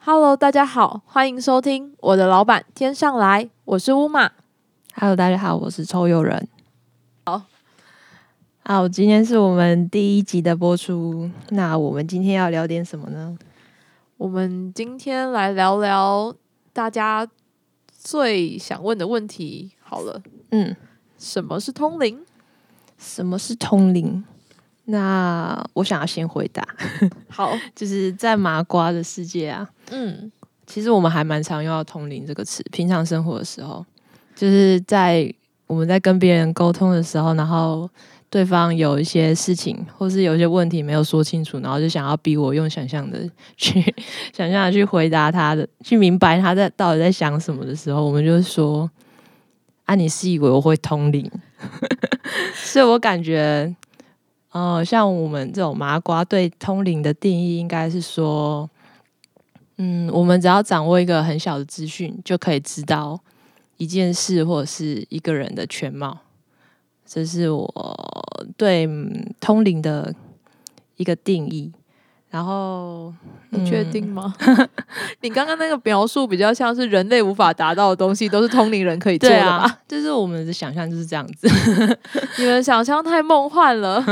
Hello，大家好，欢迎收听我的老板天上来，我是乌马。Hello，大家好，我是抽友人。好，好，今天是我们第一集的播出。那我们今天要聊点什么呢？我们今天来聊聊大家最想问的问题。好了，嗯，什么是通灵？什么是通灵？那我想要先回答，好，就是在麻瓜的世界啊，嗯，其实我们还蛮常用到“通灵”这个词。平常生活的时候，就是在我们在跟别人沟通的时候，然后对方有一些事情或是有一些问题没有说清楚，然后就想要逼我用想象的去 想象的去回答他的，去明白他在到底在想什么的时候，我们就说：“啊，你是以为我会通灵？” 所以我感觉，呃，像我们这种麻瓜对通灵的定义，应该是说。嗯，我们只要掌握一个很小的资讯，就可以知道一件事或者是一个人的全貌。这是我对、通灵的一个定义。然后，你确定吗？你刚刚那个描述比较像是人类无法达到的东西，都是通灵人可以做的吧？啊，就是我们的想象就是这样子。你们想象太梦幻了。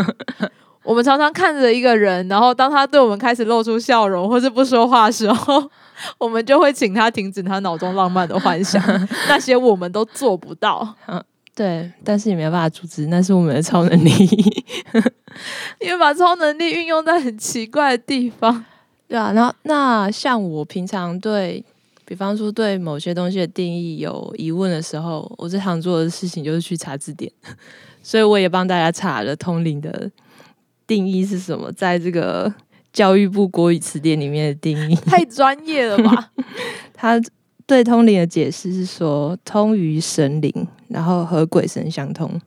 我们常常看着一个人，然后当他对我们开始露出笑容或是不说话的时候，我们就会请他停止他脑中浪漫的幻想，那些我们都做不到。对，但是也没办法阻止，那是我们的超能力。因为把超能力运用在很奇怪的地方。对啊，然后那像我平常对，比方说对某些东西的定义有疑问的时候，我最常做的事情就是去查字典，所以我也帮大家查了通灵的定义是什么，在这个教育部国语词典里面的定义，太专业了吧？他对通灵的解释是说，通于神灵，然后和鬼神相通，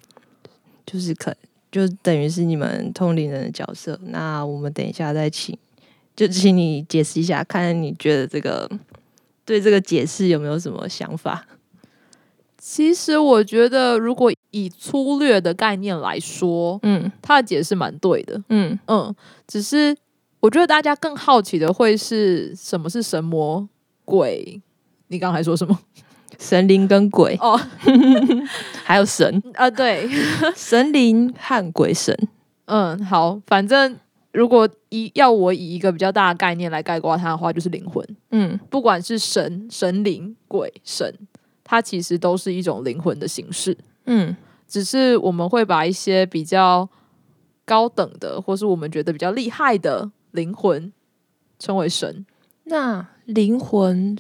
就是可就等于是你们通灵人的角色。那我们等一下再请，就请你解释一下，看看你觉得这个对这个解释有没有什么想法？其实我觉得，如果以粗略的概念来说，嗯他的解释蛮对的。嗯嗯，只是我觉得大家更好奇的会是什么是神魔鬼？你刚才说什么？神灵跟鬼，哦 还有神，啊，对，神灵和鬼神。嗯，好，反正如果以要我以一个比较大的概念来概括它的话，就是灵魂。嗯不管是神、神灵、鬼、神，它其实都是一种灵魂的形式。嗯只是我们会把一些比较高等的，或是我们觉得比较厉害的灵魂称为神。那灵魂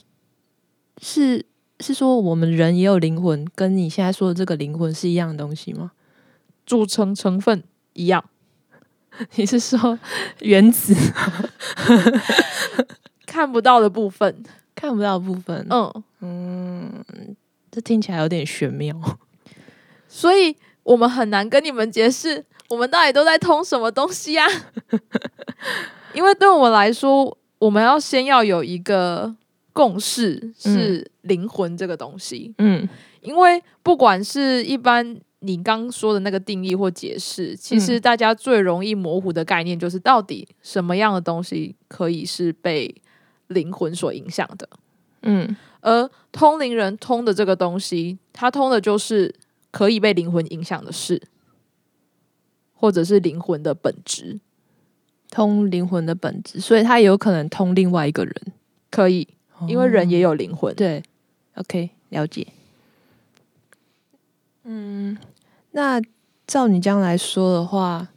是是说我们人也有灵魂，跟你现在说的这个灵魂是一样的东西吗？组成成分一样，你是说原子 看不到的部分，看不到的部分？嗯，嗯，这听起来有点玄妙。所以我们很难跟你们解释我们到底都在通什么东西啊。因为对我们来说，我们要先要有一个共识，是灵魂这个东西。嗯因为不管是一般你刚说的那个定义或解释，其实大家最容易模糊的概念就是到底什么样的东西可以是被灵魂所影响的。嗯而通灵人通的这个东西，他通的就是可以被灵魂影响的事，或者是灵魂的本质，通灵魂的本质，所以他有可能通另外一个人，可以，因为人也有灵魂。对，OK，了解。嗯，那照你这样来说的话，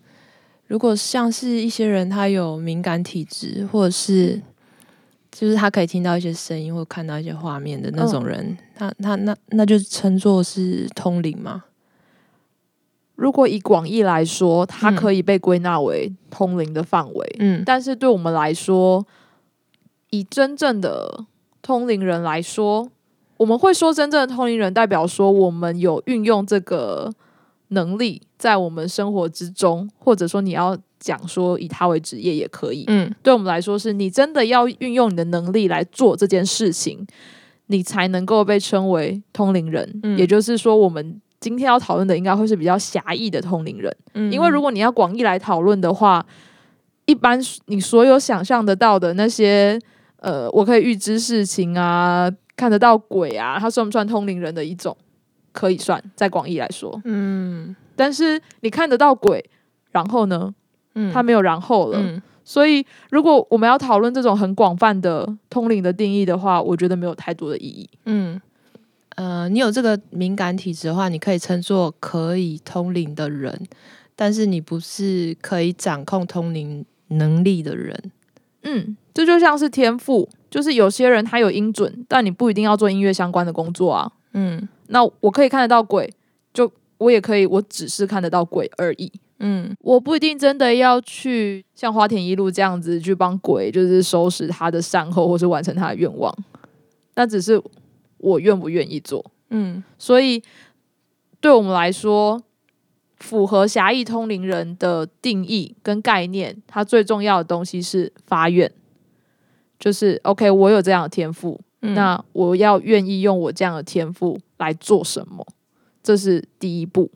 如果像是一些人他有敏感体质，或者是就是他可以听到一些声音或看到一些画面的那种人，他他那那就称作是通灵吗？如果以广义来说，它嗯可以被归纳为通灵的范围。嗯但是对我们来说，以真正的通灵人来说，我们会说真正的通灵人，代表说我们有运用这个能力在我们生活之中，或者说你要讲说以他为职业也可以。嗯对我们来说，是你真的要运用你的能力来做这件事情，你才能够被称为通灵人。嗯也就是说，我们今天要讨论的应该会是比较狭义的通灵人，嗯因为如果你要广义来讨论的话，一般你所有想象得到的那些，呃，我可以预知事情啊，看得到鬼啊，它算不算通灵人的一种？可以算，在广义来说，嗯但是你看得到鬼，然后呢，嗯它没有然后了。嗯所以，如果我们要讨论这种很广泛的通灵的定义的话，我觉得没有太多的意义。嗯呃，你有这个敏感体质的话，你可以称作可以通灵的人，但是你不是可以掌控通灵能力的人。嗯，这就像是天赋，就是有些人他有音准，但你不一定要做音乐相关的工作啊。嗯那我可以看得到鬼，就我也可以，我只是看得到鬼而已。嗯我不一定真的要去像花田一路这样子去帮鬼，就是收拾他的善后，或是完成他的愿望。那只是我愿不愿意做。嗯所以对我们来说，符合狭义通灵人的定义跟概念，它最重要的东西是发愿，就是 OK，我有这样的天赋，嗯那我要愿意用我这样的天赋来做什么，这是第一步。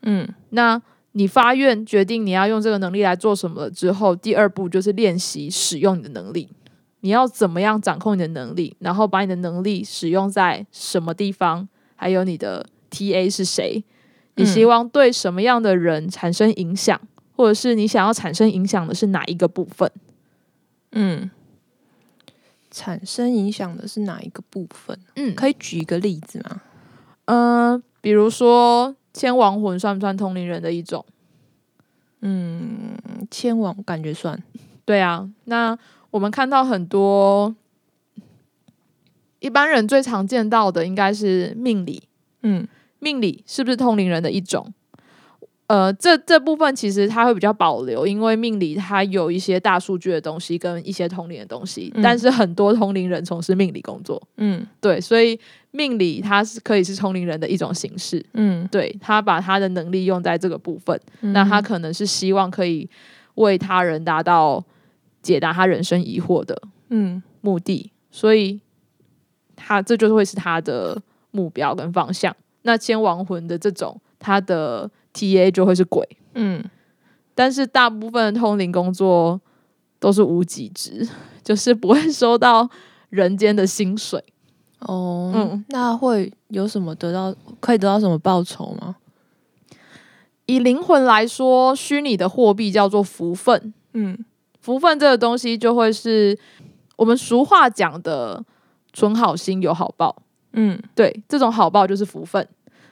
嗯那你发愿决定你要用这个能力来做什么了之后，第二步就是练习使用你的能力。你要怎么样掌控你的能力，然后把你的能力使用在什么地方，还有你的 TA 是谁？你希望对什么样的人产生影响，或者是你想要产生影响的是哪一个部分？嗯，产生影响的是哪一个部分？嗯可以举一个例子吗？嗯、比如说千王魂算不算通灵人的一种？嗯，千王感觉算。对啊，那我们看到很多一般人最常见到的应该是命理，嗯命理是不是通灵人的一种？呃，这这部分其实它会比较保留，因为命理它有一些大数据的东西跟一些通灵的东西，嗯。但是很多通灵人从事命理工作，嗯。对，所以命理它是可以是通灵人的一种形式，嗯，对他把他的能力用在这个部分，嗯。那他可能是希望可以为他人达到解答他人生疑惑的嗯。目的，所以他这就会是他的目标跟方向。那千亡魂的这种，他的 TA 就会是鬼，嗯但是大部分的通灵工作都是无给职，就是不会收到人间的薪水。哦，嗯那会有什么得到？可以得到什么报酬吗？以灵魂来说，虚拟的货币叫做福分，嗯福分这个东西就会是我们俗话讲的“存好心有好报”。嗯对，这种好报就是福分。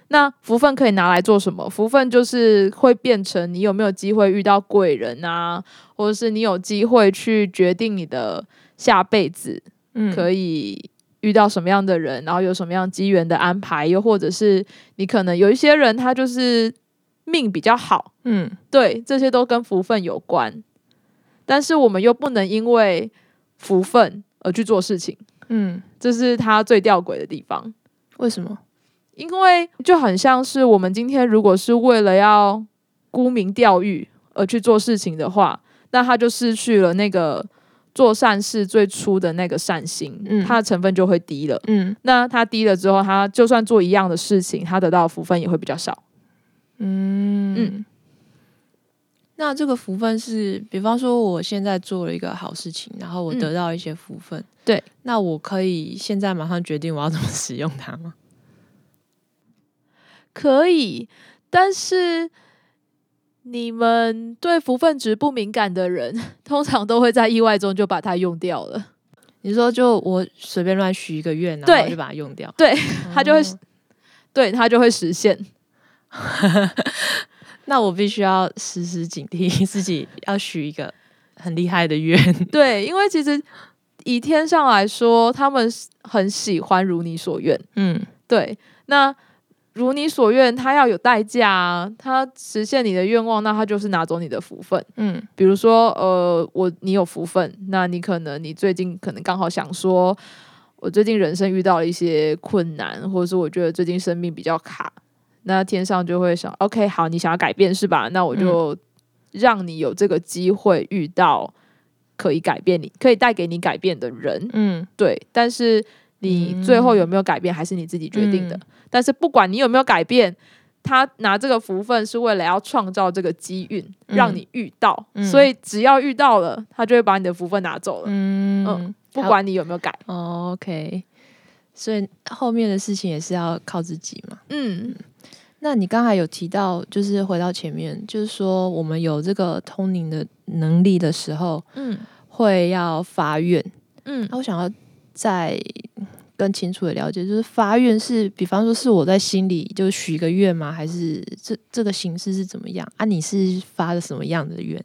那福分可以拿来做什么？福分就是会变成你有没有机会遇到贵人啊，或者是你有机会去决定你的下辈子嗯，可以遇到什么样的人，然后有什么样机缘的安排，又或者是你可能有一些人他就是命比较好，嗯对，这些都跟福分有关。但是我们又不能因为福分而去做事情，嗯，这是他最吊诡的地方。为什么？因为就很像是我们今天如果是为了要沽名钓誉而去做事情的话，那他就失去了那个做善事最初的那个善心，嗯它的成分就会低了。嗯那他低了之后，他就算做一样的事情，他得到的福分也会比较少。嗯嗯那这个福分是，比方说我现在做了一个好事情，然后我嗯得到一些福分，对，那我可以现在马上决定我要怎么使用它吗？可以，但是你们对福分值不敏感的人，通常都会在意外中就把它用掉了。你说就我随便乱许一个愿，然对后就把它用掉，对，它就会哦对它就会实现。那我必须要时时警惕自己，要许一个很厉害的愿。对，因为其实以天上来说，他们很喜欢如你所愿。嗯对，那如你所愿，他要有代价啊，他实现你的愿望，那他就是拿走你的福分。嗯比如说，呃，我你有福分，那你可能你最近可能刚好想说，我最近人生遇到了一些困难，或者是我觉得最近生命比较卡，那天上就会想，OK，好，你想要改变是吧？那我就让你有这个机会遇到可以改变你、可以带给你改变的人，嗯对，但是你最后有没有改变，还是你自己决定的。嗯但是不管你有没有改变，他拿这个福分是为了要创造这个机运，嗯让你遇到。嗯所以只要遇到了，他就会把你的福分拿走了，嗯嗯不管你有没有改。哦，OK，所以后面的事情也是要靠自己嘛。嗯那你刚才有提到，就是回到前面，就是说我们有这个通灵的能力的时候，嗯会要发愿。嗯那我想要再更清楚的了解，就是发愿是，比方说是我在心里就许一个愿吗？还是这这个形式是怎么样啊？你是发的什么样的愿？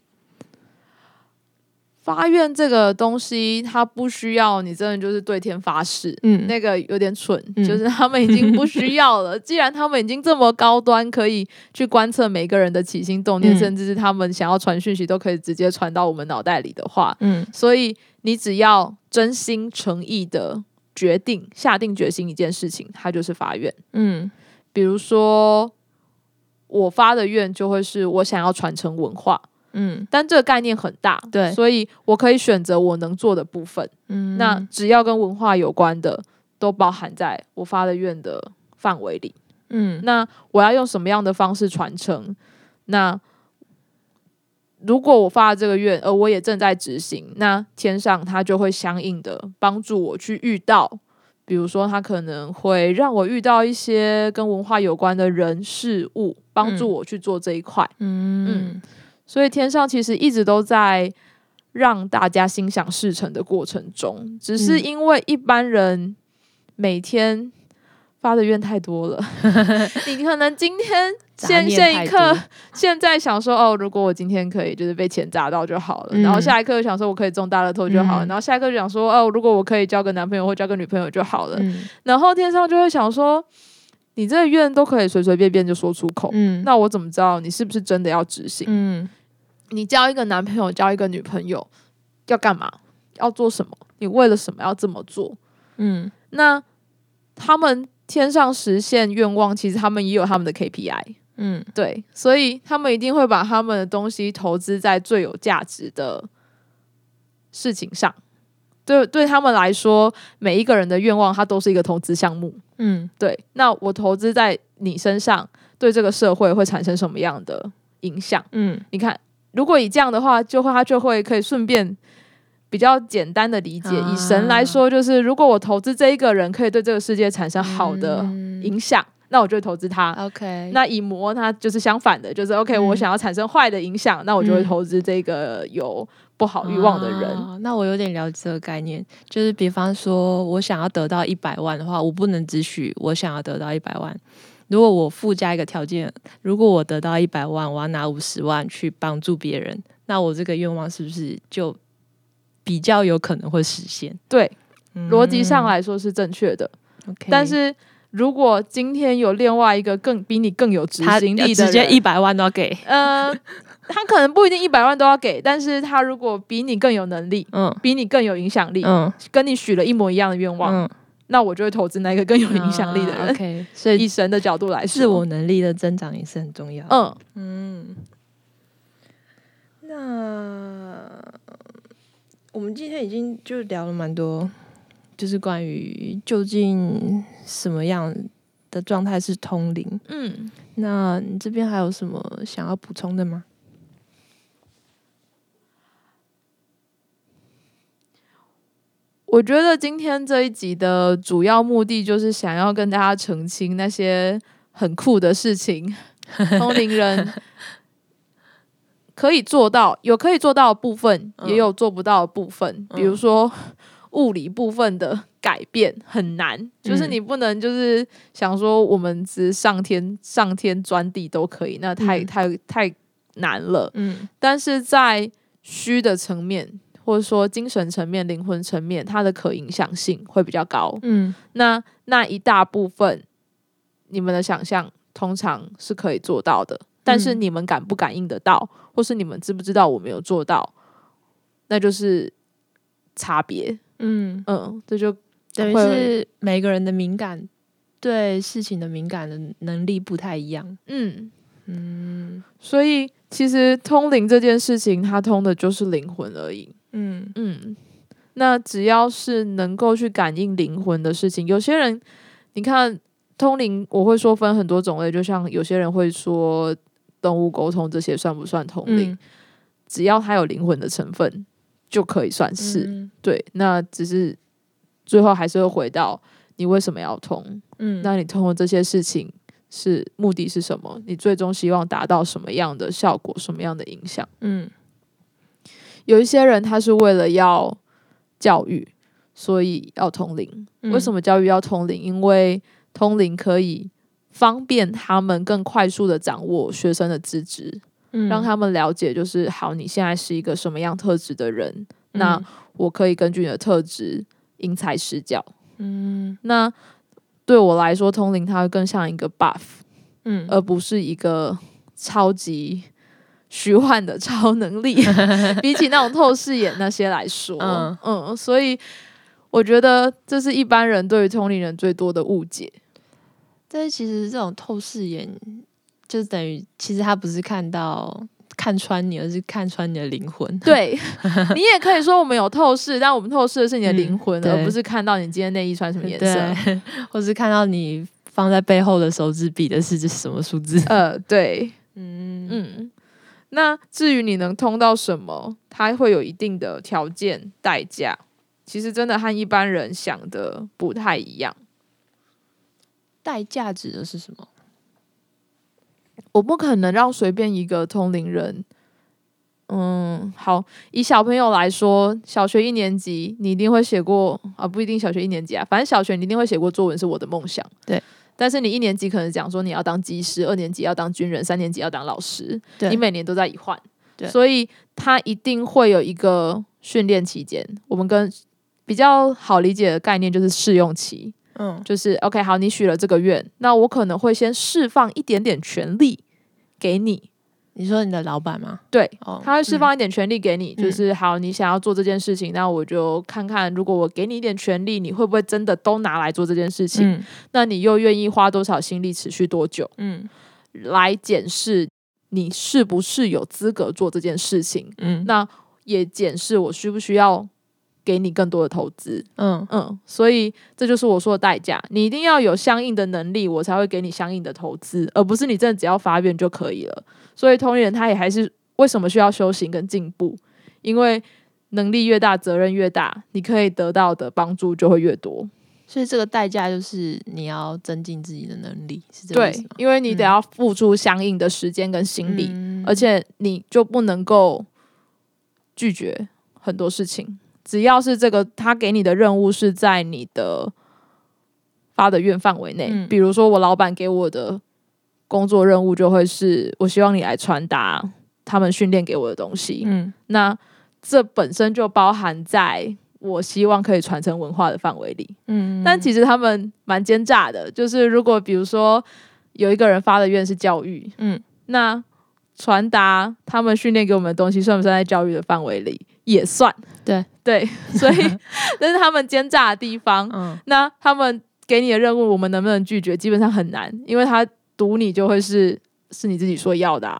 发愿这个东西，它不需要你真的就是对天发誓，嗯那个有点蠢，嗯就是他们已经不需要了。既然他们已经这么高端，可以去观测每个人的起心动念，嗯甚至是他们想要传讯息都可以直接传到我们脑袋里的话，嗯所以你只要真心诚意的决定、下定决心一件事情，它就是发愿。嗯比如说，我发的愿就会是我想要传承文化，嗯但这个概念很大，对所以我可以选择我能做的部分。嗯那只要跟文化有关的，都包含在我发的愿的范围里。嗯那我要用什么样的方式传承？那如果我发了这个愿，而我也正在执行，那天上它就会相应的帮助我去遇到，比如说它可能会让我遇到一些跟文化有关的人事物，帮助嗯我去做这一块。嗯。所以天上其实一直都在让大家心想事成的过程中，只是嗯。因为一般人每天发的愿太多了，你可能今天杂现现一刻现在想说哦，如果我今天可以就是被钱砸到就好了，嗯。然后下一刻想说我可以中大乐透就好了，嗯。然后下一刻就想说哦，如果我可以交个男朋友或交个女朋友就好了，嗯。然后天上就会想说，你这个愿都可以随随便便就说出口，嗯。那我怎么知道你是不是真的要执行？嗯。你交一个男朋友，交一个女朋友，要干嘛？要做什么？你为了什么要这么做？嗯。那他们天上实现愿望，其实他们也有他们的 KPI，嗯对，所以他们一定会把他们的东西投资在最有价值的事情上。对，对他们来说，每一个人的愿望，它都是一个投资项目。嗯对，那我投资在你身上，对这个社会会产生什么样的影响？嗯你看，如果以这样的话，就会他就会可以顺便比较简单的理解。啊以神来说，就是如果我投资这一个人，可以对这个世界产生好的嗯影响，那我就会投资他。OK，那以魔它就是相反的，就是 OK，、嗯我想要产生坏的影响，那我就会嗯投资这个有不好欲望的人。哦那我有点了解这个概念，就是比方说，我想要得到一百万的话，我不能只许我想要得到一百万。如果我附加一个条件，如果我得到一百万，我要拿五十万去帮助别人，那我这个愿望是不是就比较有可能会实现？对，嗯。逻辑上来说是正确的，，OK，但是如果今天有另外一个更比你更有执行力的直接一百万都要给，呃，他可能不一定一百万都要给，但是他如果比你更有能力，嗯。比你更有影响力，嗯。跟你许了一模一样的愿望，嗯，那我就会投资那个更有影响力的人。啊 OK，所以 以神的角度来说，自我能力的增长也是很重要。嗯，嗯，那我们今天已经就聊了蛮多，就是关于究竟什么样的状态是通灵。嗯，那你这边还有什么想要补充的吗？我觉得今天这一集的主要目的就是想要跟大家澄清那些很酷的事情，通灵人可以做到，有可以做到的部分，嗯。也有做不到的部分。嗯。比如说 物理部分的改变很难，就是嗯你不能就是想说我们只是上天上天钻地都可以，那太、嗯。太太难了。嗯。但是在虚的层面，或者说精神层面、灵魂层面，它的可影响性会比较高。嗯。那那一大部分，你们的想象通常是可以做到的，但是嗯你们感不感应得到，或是你们知不知道我没有做到，那就是差别。嗯，嗯，这就等于是每个人的敏感对事情的敏感的能力不太一样。嗯，嗯所以其实通灵这件事情，它通的就是灵魂而已。嗯嗯，那只要是能够去感应灵魂的事情，有些人你看通灵，我会说分很多种类，就像有些人会说动物沟通这些算不算通灵？嗯只要它有灵魂的成分，就可以算是、嗯对。那只是最后还是会回到你为什么要通？嗯那你通过这些事情是目的是什么？你最终希望达到什么样的效果？什么样的影响？嗯有一些人他是为了要教育，所以要通灵。为什么？么教育要通灵？因为通灵可以方便他们更快速的掌握学生的资质，嗯让他们了解，就是好，你现在是一个什么样特质的人，那我可以根据你的特质因材施教。嗯那对我来说，通灵它会更像一个 buff，嗯而不是一个超级虚幻的超能力。比起那种透视眼那些来说，嗯嗯所以我觉得这是一般人对于通灵人最多的误解。但是其实这种透视眼，就等于其实他不是看到看穿你，而是看穿你的灵魂。对 你也可以说我们有透视，但我们透视的是你的灵魂，嗯而不是看到你今天内衣穿什么颜色。或是看到你放在背后的手指比的是什么数字？呃，对，嗯嗯。那至于你能通到什么，它会有一定的条件代价。其实真的和一般人想的不太一样。代价指的是什么？我不可能让随便一个通灵人，嗯，好，以小朋友来说，小学一年级你一定会写过啊，不一定小学一年级啊，反正小学你一定会写过作文是我的梦想。对，但是你一年级可能讲说你要当技师，二年级要当军人，三年级要当老师，对你每年都在一换，所以他一定会有一个训练期间。我们跟比较好理解的概念就是试用期，嗯就是 OK，好，你许了这个愿，那我可能会先释放一点点权利给你，你说你的老板吗？对，哦，他会释放一点权利给你，嗯就是好，你想要做这件事情，那我就看看，如果我给你一点权利，你会不会真的都拿来做这件事情？嗯那你又愿意花多少心力，持续多久嗯来检视你是不是有资格做这件事情？嗯那也检视我需不需要给你更多的投资。嗯嗯，所以这就是我说的代价。你一定要有相应的能力，我才会给你相应的投资，而不是你真的只要发愿就可以了。所以同龄人他也还是为什么需要修行跟进步？因为能力越大，责任越大，你可以得到的帮助就会越多。所以这个代价就是你要增进自己的能力，是这个意对？，因为你得要付出相应的时间跟心力，嗯而且你就不能够拒绝很多事情。只要是这个他给你的任务是在你的发的愿范围内，嗯比如说我老板给我的工作任务就会是，我希望你来传达他们训练给我的东西。嗯那这本身就包含在我希望可以传承文化的范围里。嗯，但其实他们蛮奸诈的，就是如果比如说有一个人发的愿是教育，嗯那传达他们训练给我们的东西，算不算在教育的范围里？也算。对对，所以 这是他们奸诈的地方。嗯那他们给你的任务，我们能不能拒绝？基本上很难，因为他赌你就会是是你自己说要的、啊，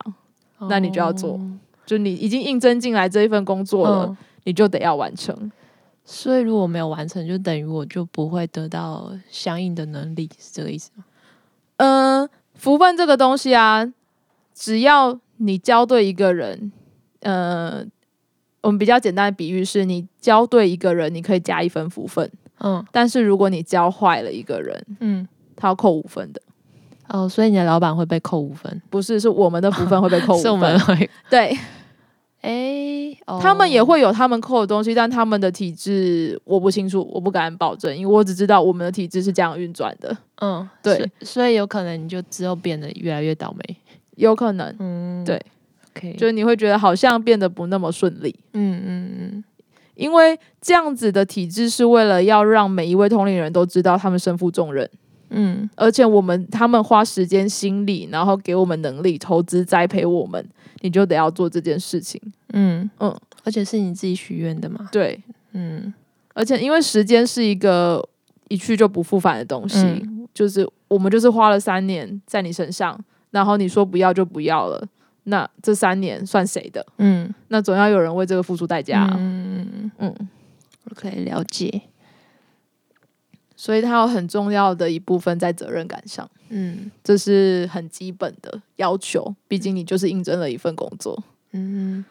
那你就要做哦就你已经应征进来这一份工作了，嗯你就得要完成。所以如果没有完成，就等于我就不会得到相应的能力，是这个意思吗？嗯，福分这个东西啊，只要你教对一个人，呃，我们比较简单的比喻是，你教对一个人，你可以加一分福分；嗯。但是如果你教坏了一个人，嗯，他要扣五分的，哦，所以你的老板会被扣五分，不是是我们的福分会被扣五 是我们分。会，对。哎、哦。他们也会有他们扣的东西，但他们的体制我不清楚，我不敢保证，因为我只知道我们的体制是这样运转的，嗯，对。所以，所以有可能你就之后变得越来越倒霉。有可能。嗯，对，OK，就是你会觉得好像变得不那么顺利。嗯嗯嗯因为这样子的体制是为了要让每一位同龄人都知道他们身负重任，嗯而且我们他们花时间、心力，然后给我们能力、投资、栽培我们，你就得要做这件事情。嗯嗯，而且是你自己许愿的嘛。对，嗯而且因为时间是一个一去就不复返的东西，嗯就是我们就是花了三年在你身上，然后你说不要就不要了，那这三年算谁的？嗯那总要有人为这个付出代价啊、嗯嗯嗯可以了解。所以它有很重要的一部分在责任感上，嗯这是很基本的要求。毕竟你就是应征了一份工作。嗯，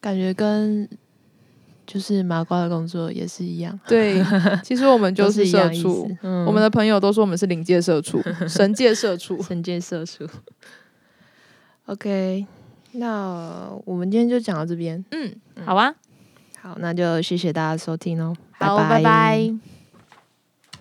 感觉跟就是麻瓜的工作也是一样，对，其实我们 就是社畜。。嗯，我们的朋友都说我们是临界社畜、神界社畜。神界社畜。OK，那我们今天就讲到这边。嗯，好啊，好，那就谢谢大家收听哦。好，拜拜